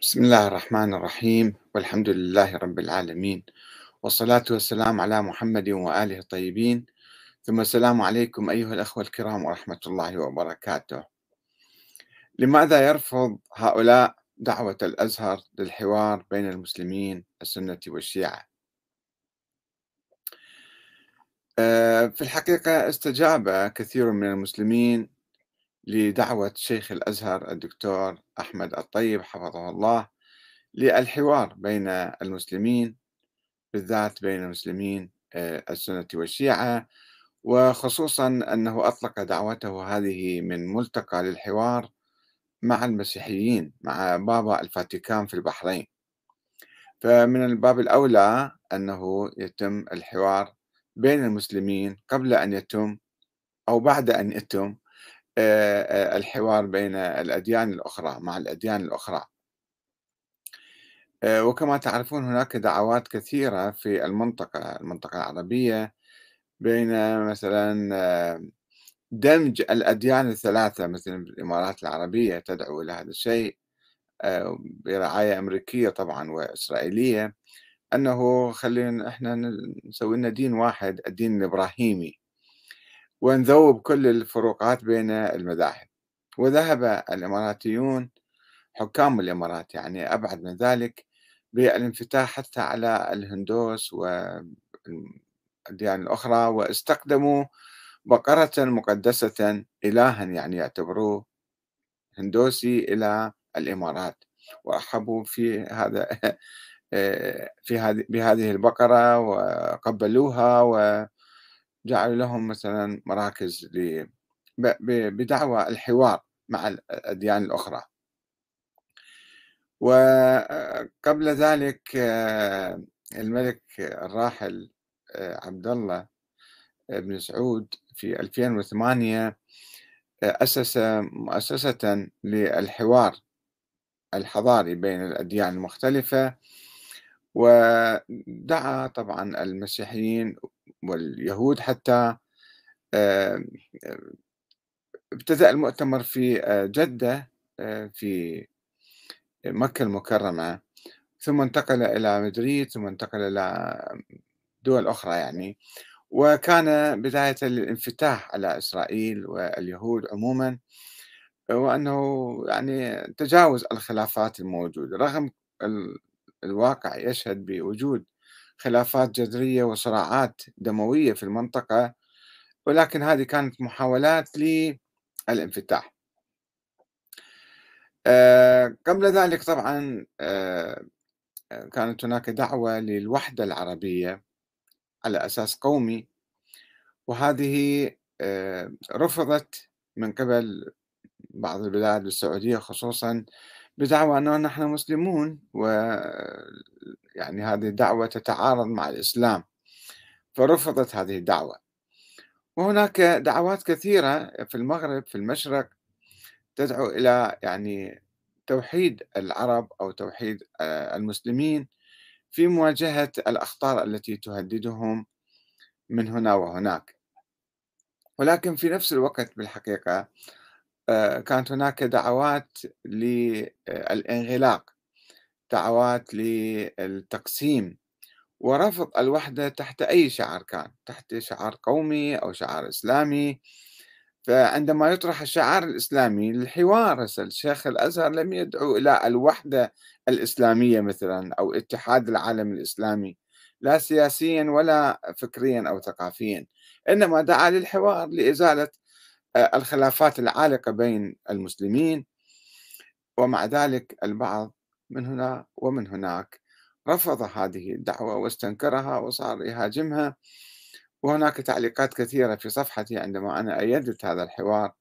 بسم الله الرحمن الرحيم والحمد لله رب العالمين والصلاة والسلام على محمد وآله الطيبين. ثم السلام عليكم أيها الأخوة الكرام ورحمة الله وبركاته. لماذا يرفض هؤلاء دعوة الأزهر للحوار بين المسلمين السنة والشيعة؟ آه، في الحقيقة استجاب كثير من المسلمين لدعوة شيخ الأزهر الدكتور أحمد الطيب حفظه الله للحوار بين المسلمين بالذات بين المسلمين آه، السنة والشيعة وخصوصا أنه أطلق دعوته هذه من ملتقى للحوار مع المسيحيين مع بابا الفاتيكان في البحرين. فمن الباب الأولى أنه يتم الحوار بين المسلمين قبل أن يتم أو بعد أن يتم الحوار بين الأديان الأخرى مع الأديان الأخرى. آه، وكما تعرفون هناك دعوات كثيرة في المنطقة المنطقة العربية بين مثلا دمج الأديان الثلاثة مثل الإمارات العربية تدعو إلى هذا الشيء برعاية أمريكية طبعا وإسرائيلية أنه خلينا إحنا نسوي لنا دين واحد الدين الإبراهيمي. ونذوب كل الفروقات بين المذاهب. وذهب الإماراتيون حكام الإمارات يعني أبعد من ذلك بالانفتاح حتى على الهندوس والديانة الأخرى واستخدموا بقرة مقدسة إلها يعني يعتبروه هندوسي إلى الإمارات. وأحبوا في هذا في هذه بهذه البقرة وقبلوها وجعلوا لهم مثلا مراكز بدعوى الحوار مع الأديان الأخرى. وقبل ذلك الملك الراحل عبد الله بن سعود في 2008 أسس مؤسسة للحوار الحضاري بين الأديان المختلفة. ودعا طبعا المسيحيين واليهود حتى ابتدأ المؤتمر في جدة في مكة المكرمة ثم انتقل إلى مدريد ثم انتقل إلى دول أخرى يعني. وكان بداية للانفتاح على إسرائيل واليهود عموما وأنه يعني تجاوز الخلافات الموجودة رغم الواقع يشهد بوجود خلافات جذرية وصراعات دموية في المنطقة ولكن هذه كانت محاولات للانفتاح. آه، قبل ذلك طبعا آه، كانت هناك دعوة للوحدة العربية على أساس قومي وهذه آه، رفضت من قبل بعض البلاد السعودية خصوصا بدعوى أنه نحن مسلمون و يعني هذه الدعوة تتعارض مع الإسلام فرفضت هذه الدعوة. وهناك دعوات كثيرة في المغرب في المشرق تدعو إلى يعني توحيد العرب أو توحيد آه، المسلمين في مواجهة الأخطار التي تهددهم من هنا وهناك. ولكن في نفس الوقت بالحقيقة كانت هناك دعوات للانغلاق دعوات للتقسيم. ورفض الوحدة تحت أي شعار كان تحت شعار قومي أو شعار إسلامي. فعندما يطرح الشعار الإسلامي للحوار الشيخ الأزهر لم يدعو إلى الوحدة الإسلامية مثلا أو اتحاد العالم الإسلامي لا سياسيا ولا فكريا أو ثقافيا. إنما دعا للحوار لإزالة آه، الخلافات العالقة بين المسلمين ومع ذلك البعض من هنا ومن هناك رفض هذه الدعوة واستنكرها وصار يهاجمها. وهناك تعليقات كثيرة في صفحتي عندما أنا أيدت هذا الحوار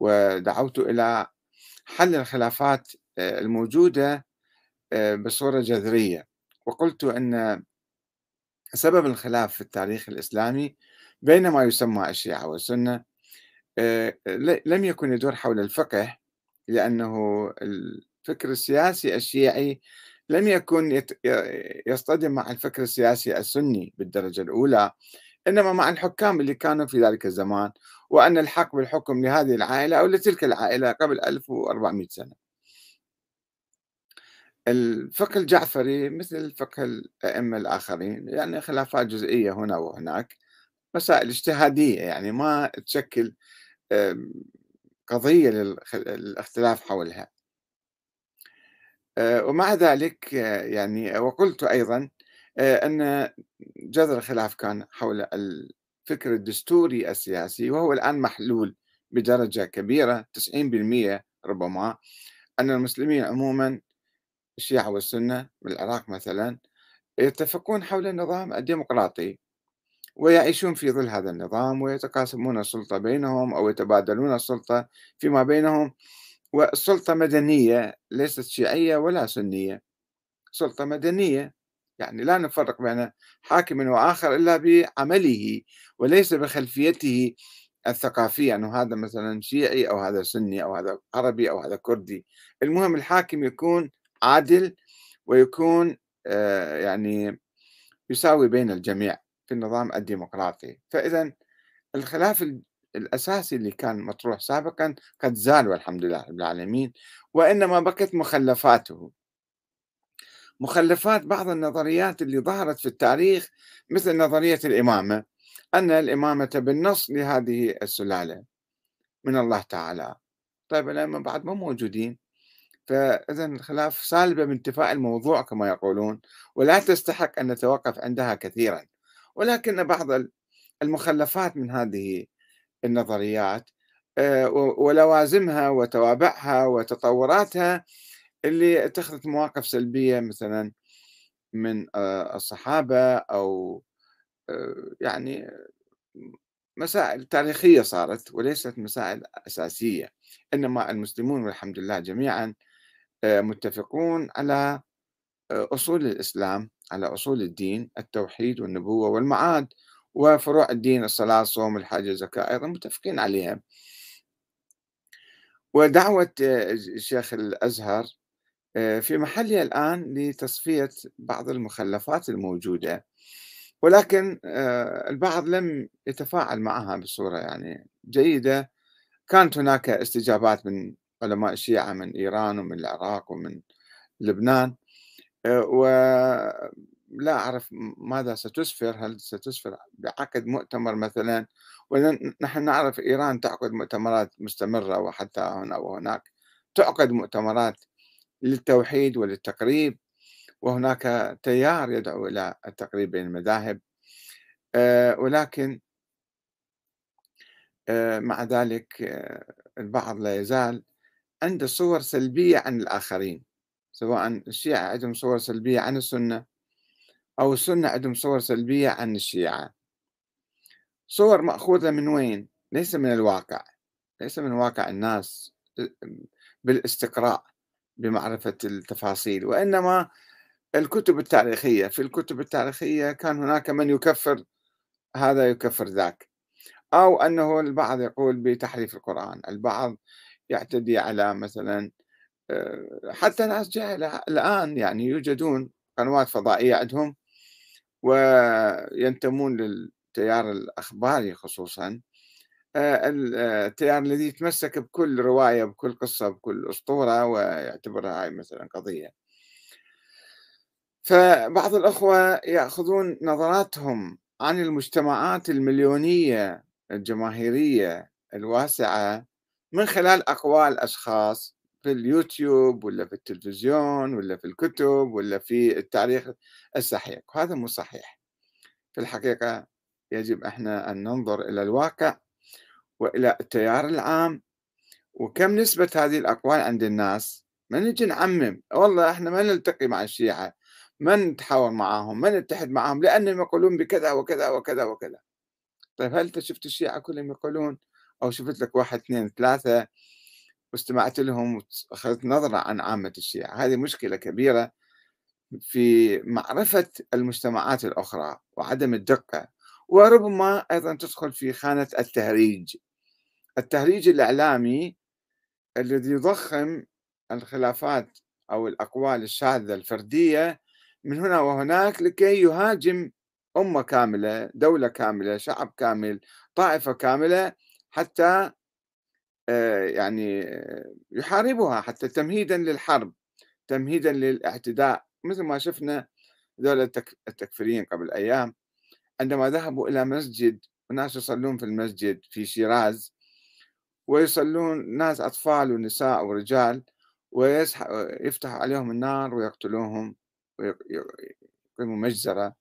ودعوت إلى حل الخلافات آه، الموجودة آه، بصورة جذرية. وقلت أن سبب الخلاف في التاريخ الإسلامي بين ما يسمى الشيعة والسنة آه، لم يكن يدور حول الفقه لأنه الفكر السياسي الشيعي لم يكن يصطدم مع الفكر السياسي السني بالدرجة الأولى إنما مع الحكام اللي كانوا في ذلك الزمان وأن الحق بالحكم لهذه العائلة أو لتلك العائلة قبل 1400 سنة. الفقه الجعفري مثل فقه الأئمة الآخرين يعني خلافات جزئية هنا وهناك مسائل اجتهادية يعني ما تشكل قضية للاختلاف حولها. ومع ذلك يعني وقلت أيضا أن جذر الخلاف كان حول الفكر الدستوري السياسي وهو الآن محلول بدرجة كبيرة 90% ربما أن المسلمين عموما الشيعة والسنة بالعراق مثلا يتفقون حول النظام الديمقراطي. ويعيشون في ظل هذا النظام ويتقاسمون السلطة بينهم أو يتبادلون السلطة فيما بينهم. والسلطة مدنية ليست شيعية ولا سنية. سلطة مدنية يعني لا نفرق بين حاكم وآخر إلا بعمله وليس بخلفيته الثقافية أنه هذا مثلا شيعي أو هذا سني أو هذا عربي أو هذا كردي. المهم الحاكم يكون عادل ويكون آه، يعني يساوي بين الجميع. في النظام الديمقراطي. فإذا الخلاف الأساسي اللي كان مطروح سابقا قد زال والحمد لله رب العالمين وإنما بقت مخلفاته. مخلفات بعض النظريات اللي ظهرت في التاريخ مثل نظرية الإمامة أن الإمامة بالنص لهذه السلالة. من الله تعالى. طيب الأئمة بعد ما موجودين. فإذا الخلاف سالبة بانتفاء الموضوع كما يقولون ولا تستحق أن نتوقف عندها كثيرا. ولكن بعض المخلفات من هذه النظريات آه، ولوازمها وتوابعها وتطوراتها اللي اتخذت مواقف سلبية مثلا من آه، الصحابة أو آه، يعني مسائل تاريخية صارت وليست مسائل أساسية. إنما المسلمون والحمد لله جميعا متفقون على أصول الإسلام على أصول الدين التوحيد والنبوة والمعاد وفروع الدين الصلاة الصوم الحج الزكاة أيضا متفقين عليها. ودعوة الشيخ الأزهر في محلها الآن لتصفية بعض المخلفات الموجودة. ولكن البعض لم يتفاعل معها بصورة يعني جيدة. كانت هناك استجابات من علماء الشيعة من إيران ومن العراق ومن لبنان. ولا أعرف ماذا ستسفر؟ هل ستسفر بعقد مؤتمر مثلا؟ ونحن نعرف إيران تعقد مؤتمرات مستمرة وحتى هنا وهناك. تعقد مؤتمرات للتوحيد وللتقريب وهناك تيار يدعو إلى التقريب بين المذاهب. آه، ولكن آه، مع ذلك آه، البعض لا يزال عنده صور سلبية عن الآخرين. سواء الشيعة عندهم صور سلبية عن السنة أو السنة عندهم صور سلبية عن الشيعة. صور مأخوذة من وين؟ ليس من الواقع ليس من واقع الناس بالاستقراء بمعرفة التفاصيل وإنما الكتب التاريخية. في الكتب التاريخية كان هناك من يكفر هذا يكفر ذاك. أو أنه البعض يقول بتحريف القرآن. البعض يعتدي على مثلا حتى ناس جاهلة الآن يعني يوجدون قنوات فضائية عندهم وينتمون للتيار الأخباري خصوصا. آه، آه، التيار الذي يتمسك بكل رواية بكل قصة بكل أسطورة ويعتبرها هاي مثلا قضية. فبعض الأخوة يأخذون نظراتهم عن المجتمعات المليونية الجماهيرية الواسعة من خلال أقوال أشخاص في اليوتيوب ولا في التلفزيون ولا في الكتب ولا في التاريخ السحيق وهذا مو صحيح. في الحقيقة يجب إحنا أن ننظر إلى الواقع وإلى التيار العام وكم نسبة هذه الأقوال عند الناس؟ ما نجي نعمم والله إحنا ما نلتقي مع الشيعة ما نتحاور معاهم ما نتحد معاهم لأنهم يقولون بكذا وكذا وكذا وكذا. طيب هل أنت شفت الشيعة كلهم يقولون أو شفت لك واحد اثنين ثلاثة واستمعت لهم وأخذت نظرة عن عامة الشيعة. هذه مشكلة كبيرة في معرفة المجتمعات الأخرى وعدم الدقة وربما أيضا تدخل في خانة التهريج. التهريج الإعلامي الذي يضخم الخلافات أو الأقوال الشاذة الفردية من هنا وهناك لكي يهاجم أمة كاملة دولة كاملة شعب كامل طائفة كاملة حتى يعني يحاربها حتى تمهيدا للحرب تمهيدا للاعتداء. مثل ما شفنا ذول التكفيريين قبل أيام عندما ذهبوا إلى مسجد وناس يصلون في المسجد في شيراز ويصلون ناس أطفال ونساء ورجال ويفتح عليهم النار ويقتلوهم ويقيموا مجزرة.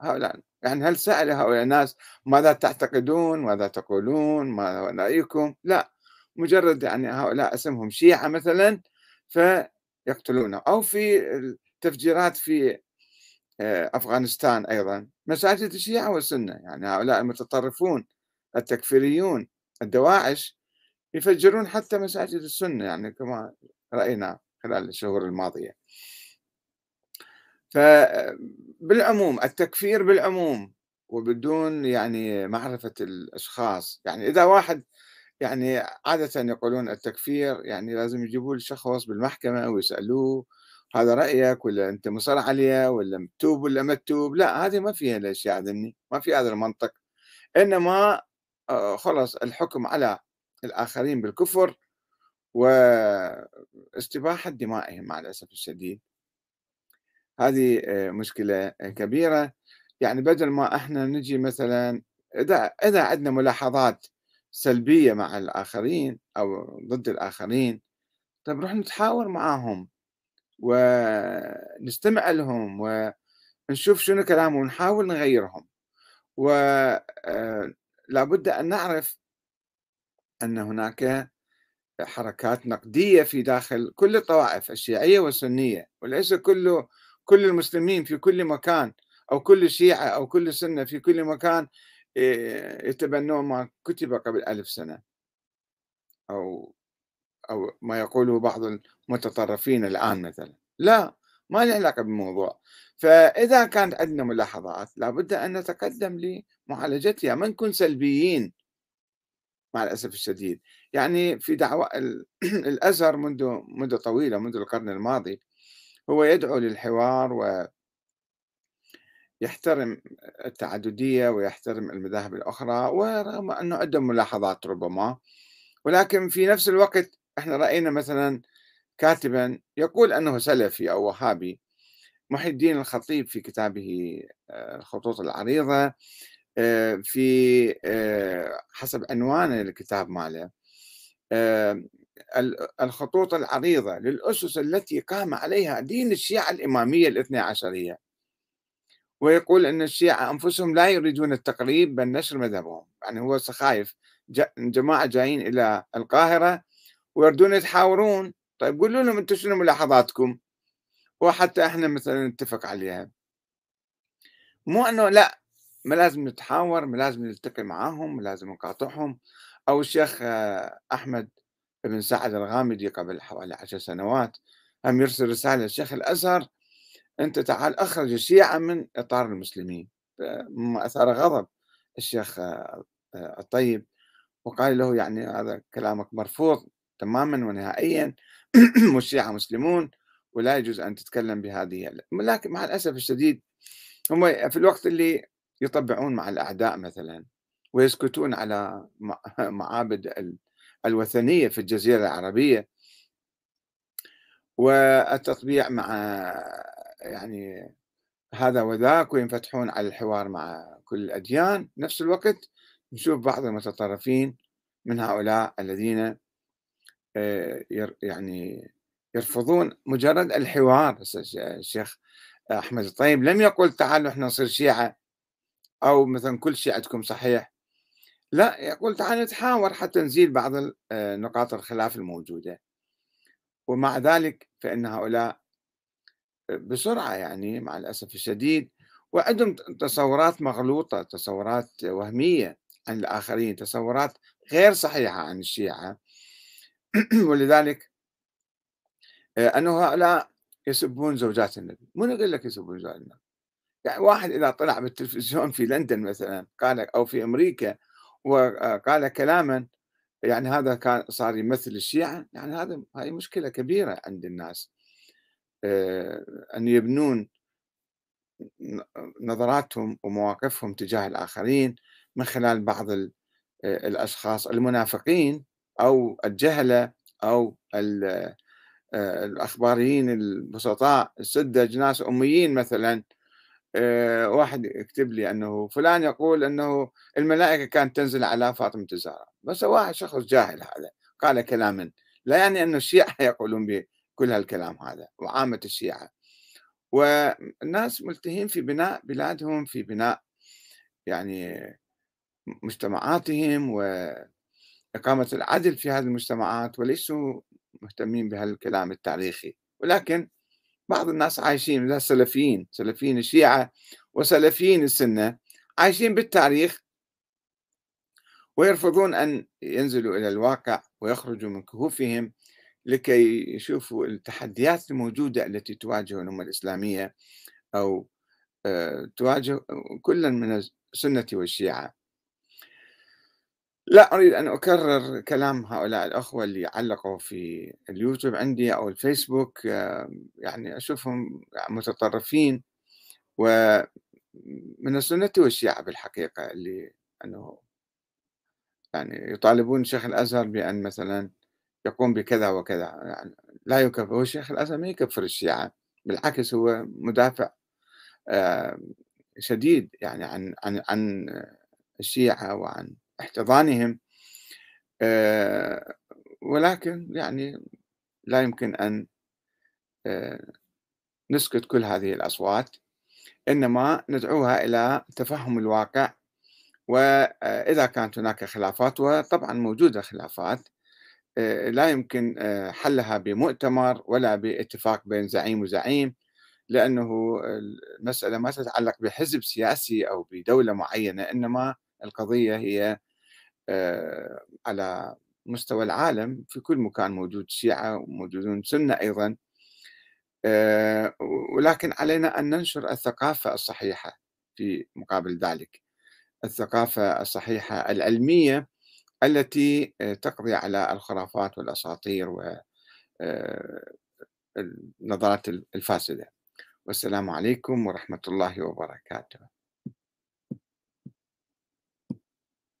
هؤلاء يعني هل سأل هؤلاء الناس ماذا تعتقدون؟ ماذا تقولون؟ ما رأيكم؟ لا. مجرد يعني هؤلاء اسمهم شيعة مثلا فيقتلونه. أو في التفجيرات في آه، أفغانستان أيضا. مساجد الشيعة والسنة. يعني هؤلاء المتطرفون التكفيريون الدواعش يفجرون حتى مساجد السنة يعني كما رأينا خلال الشهور الماضية. فبالعموم التكفير بالعموم وبدون يعني معرفة الأشخاص. يعني إذا واحد يعني عادة يقولون التكفير يعني لازم يجيبوا الشخص بالمحكمة ويسألوه هذا رأيك ولا أنت مصر عليه ولا متوب ولا متوب لا هذه ما فيها الأشياء ذني ما في هذا المنطق. إنما آه، خلص الحكم على الآخرين بالكفر واستباحة دمائهم مع الأسف الشديد. هذه آه، مشكلة كبيرة. يعني بدل ما إحنا نجي مثلا إذا إذا عندنا ملاحظات سلبية مع الآخرين أو ضد الآخرين. طيب نروح نتحاور معاهم ونستمع لهم ونشوف شنو كلامهم ونحاول نغيرهم. ولابد آه، أن نعرف أن هناك حركات نقدية في داخل كل الطوائف الشيعية والسنية وليس كل كل المسلمين في كل مكان أو كل شيعة أو كل سنة في كل مكان يتبنون ما كتب قبل ألف سنة. أو أو ما يقوله بعض المتطرفين الآن مثلا. لا ما له علاقة بالموضوع. فإذا كانت عندنا ملاحظات لابد أن نتقدم لمعالجتها ما نكون سلبيين مع الأسف الشديد. يعني في دعوة الأزهر منذ مدة طويلة منذ القرن الماضي هو يدعو للحوار و يحترم التعددية ويحترم المذاهب الأخرى ورغم أنه عنده ملاحظات ربما ولكن في نفس الوقت إحنا رأينا مثلا كاتبا يقول أنه سلفي أو وهابي محي الدين الخطيب في كتابه آه، الخطوط العريضة آه، في آه، حسب عنوان الكتاب ماله الخطوط العريضة للأسس التي قام عليها دين الشيعة الإمامية الاثنى عشرية. ويقول أن الشيعة أنفسهم لا يريدون التقريب بل نشر مذهبهم يعني هو خايف جماعة جايين إلى القاهرة ويردون يتحاورون. طيب قولوا لهم أنتم شنو ملاحظاتكم؟ وحتى إحنا مثلا نتفق عليها. مو إنه لا ما لازم نتحاور ما لازم نلتقي معاهم ما لازم نقاطعهم. أو الشيخ أحمد بن سعد الغامدي قبل حوالي عشر سنوات هم يرسل رسالة للشيخ الأزهر أنت تعال أخرج الشيعة من إطار المسلمين. مما أثار غضب الشيخ آه، الطيب. وقال له يعني هذا كلامك مرفوض تماما ونهائيا. والشيعة مسلمون ولا يجوز أن تتكلم بهذه لكن مع الأسف الشديد هم في الوقت اللي يطبعون مع الأعداء مثلا ويسكتون على معابد الوثنية في الجزيرة العربية. والتطبيع مع يعني هذا وذاك وينفتحون على الحوار مع كل الأديان. نفس الوقت نشوف بعض المتطرفين من هؤلاء الذين آه، يعني يرفضون مجرد الحوار. الشيخ أحمد الطيب لم يقل تعالوا إحنا نصير شيعة أو مثلا كل شيء عندكم صحيح. لا يقول تعالوا نتحاور حتى نزيل بعض آه، نقاط الخلاف الموجودة. ومع ذلك فإن هؤلاء بسرعة يعني مع الأسف الشديد وعندهم تصورات مغلوطة تصورات وهمية عن الآخرين تصورات غير صحيحة عن الشيعة. ولذلك آه، أنه هؤلاء يسبون زوجات النبي. من يقول لك يسبون زوجات النبي. يعني واحد إذا طلع بالتلفزيون في لندن مثلا قال أو في أمريكا وقال كلاما يعني هذا كان صار يمثل الشيعة يعني هذا هاي مشكلة كبيرة عند الناس. أن يبنون نظراتهم ومواقفهم تجاه الآخرين من خلال بعض آه، الأشخاص المنافقين أو الجهلة أو آه، الأخباريين البسطاء السذج ناس أميين مثلا. آه، واحد يكتب لي أنه فلان يقول أنه الملائكة كانت تنزل على فاطمة الزهراء بس واحد شخص جاهل هذا قال كلاما. لا يعني أن الشيعة يقولون بكل هالكلام هذا وعامة الشيعة. والناس ملتهين في بناء بلادهم في بناء يعني مجتمعاتهم وإقامة العدل في هذه المجتمعات وليسوا مهتمين بهالكلام التاريخي. ولكن بعض الناس عايشين مثل السلفيين سلفيين الشيعة وسلفيين السنة عايشين بالتاريخ ويرفضون أن ينزلوا إلى الواقع ويخرجوا من كهوفهم. لكي يشوفوا التحديات الموجودة التي تواجه الأمة الإسلامية أو آه، تواجه كلا من السنة والشيعة. لا أريد أن أكرر كلام هؤلاء الأخوة اللي علقوا في اليوتيوب عندي أو الفيسبوك يعني أشوفهم متطرفين ومن السنة والشيعة بالحقيقة اللي أنه يعني يطالبون شيخ الأزهر بأن مثلا يقوم بكذا وكذا. يعني لا يكفر هو الشيخ الأزهر ما يكفر الشيعة بالعكس هو مدافع شديد يعني عن عن عن الشيعة وعن احتضانهم آه، ولكن يعني لا يمكن أن آه، نسكت كل هذه الأصوات إنما ندعوها إلى تفهم الواقع وإذا كانت هناك خلافات وطبعا موجودة خلافات آه، لا يمكن حلها بمؤتمر ولا باتفاق بين زعيم وزعيم لأنه المسألة ما تتعلق بحزب سياسي أو بدولة معينة إنما القضية هي آه، على مستوى العالم في كل مكان موجود شيعة وموجودون سنة أيضا. آه، ولكن علينا أن ننشر الثقافة الصحيحة في مقابل ذلك. الثقافة الصحيحة العلمية التي آه، تقضي على الخرافات والأساطير والنظرات الفاسدة. والسلام عليكم ورحمة الله وبركاته.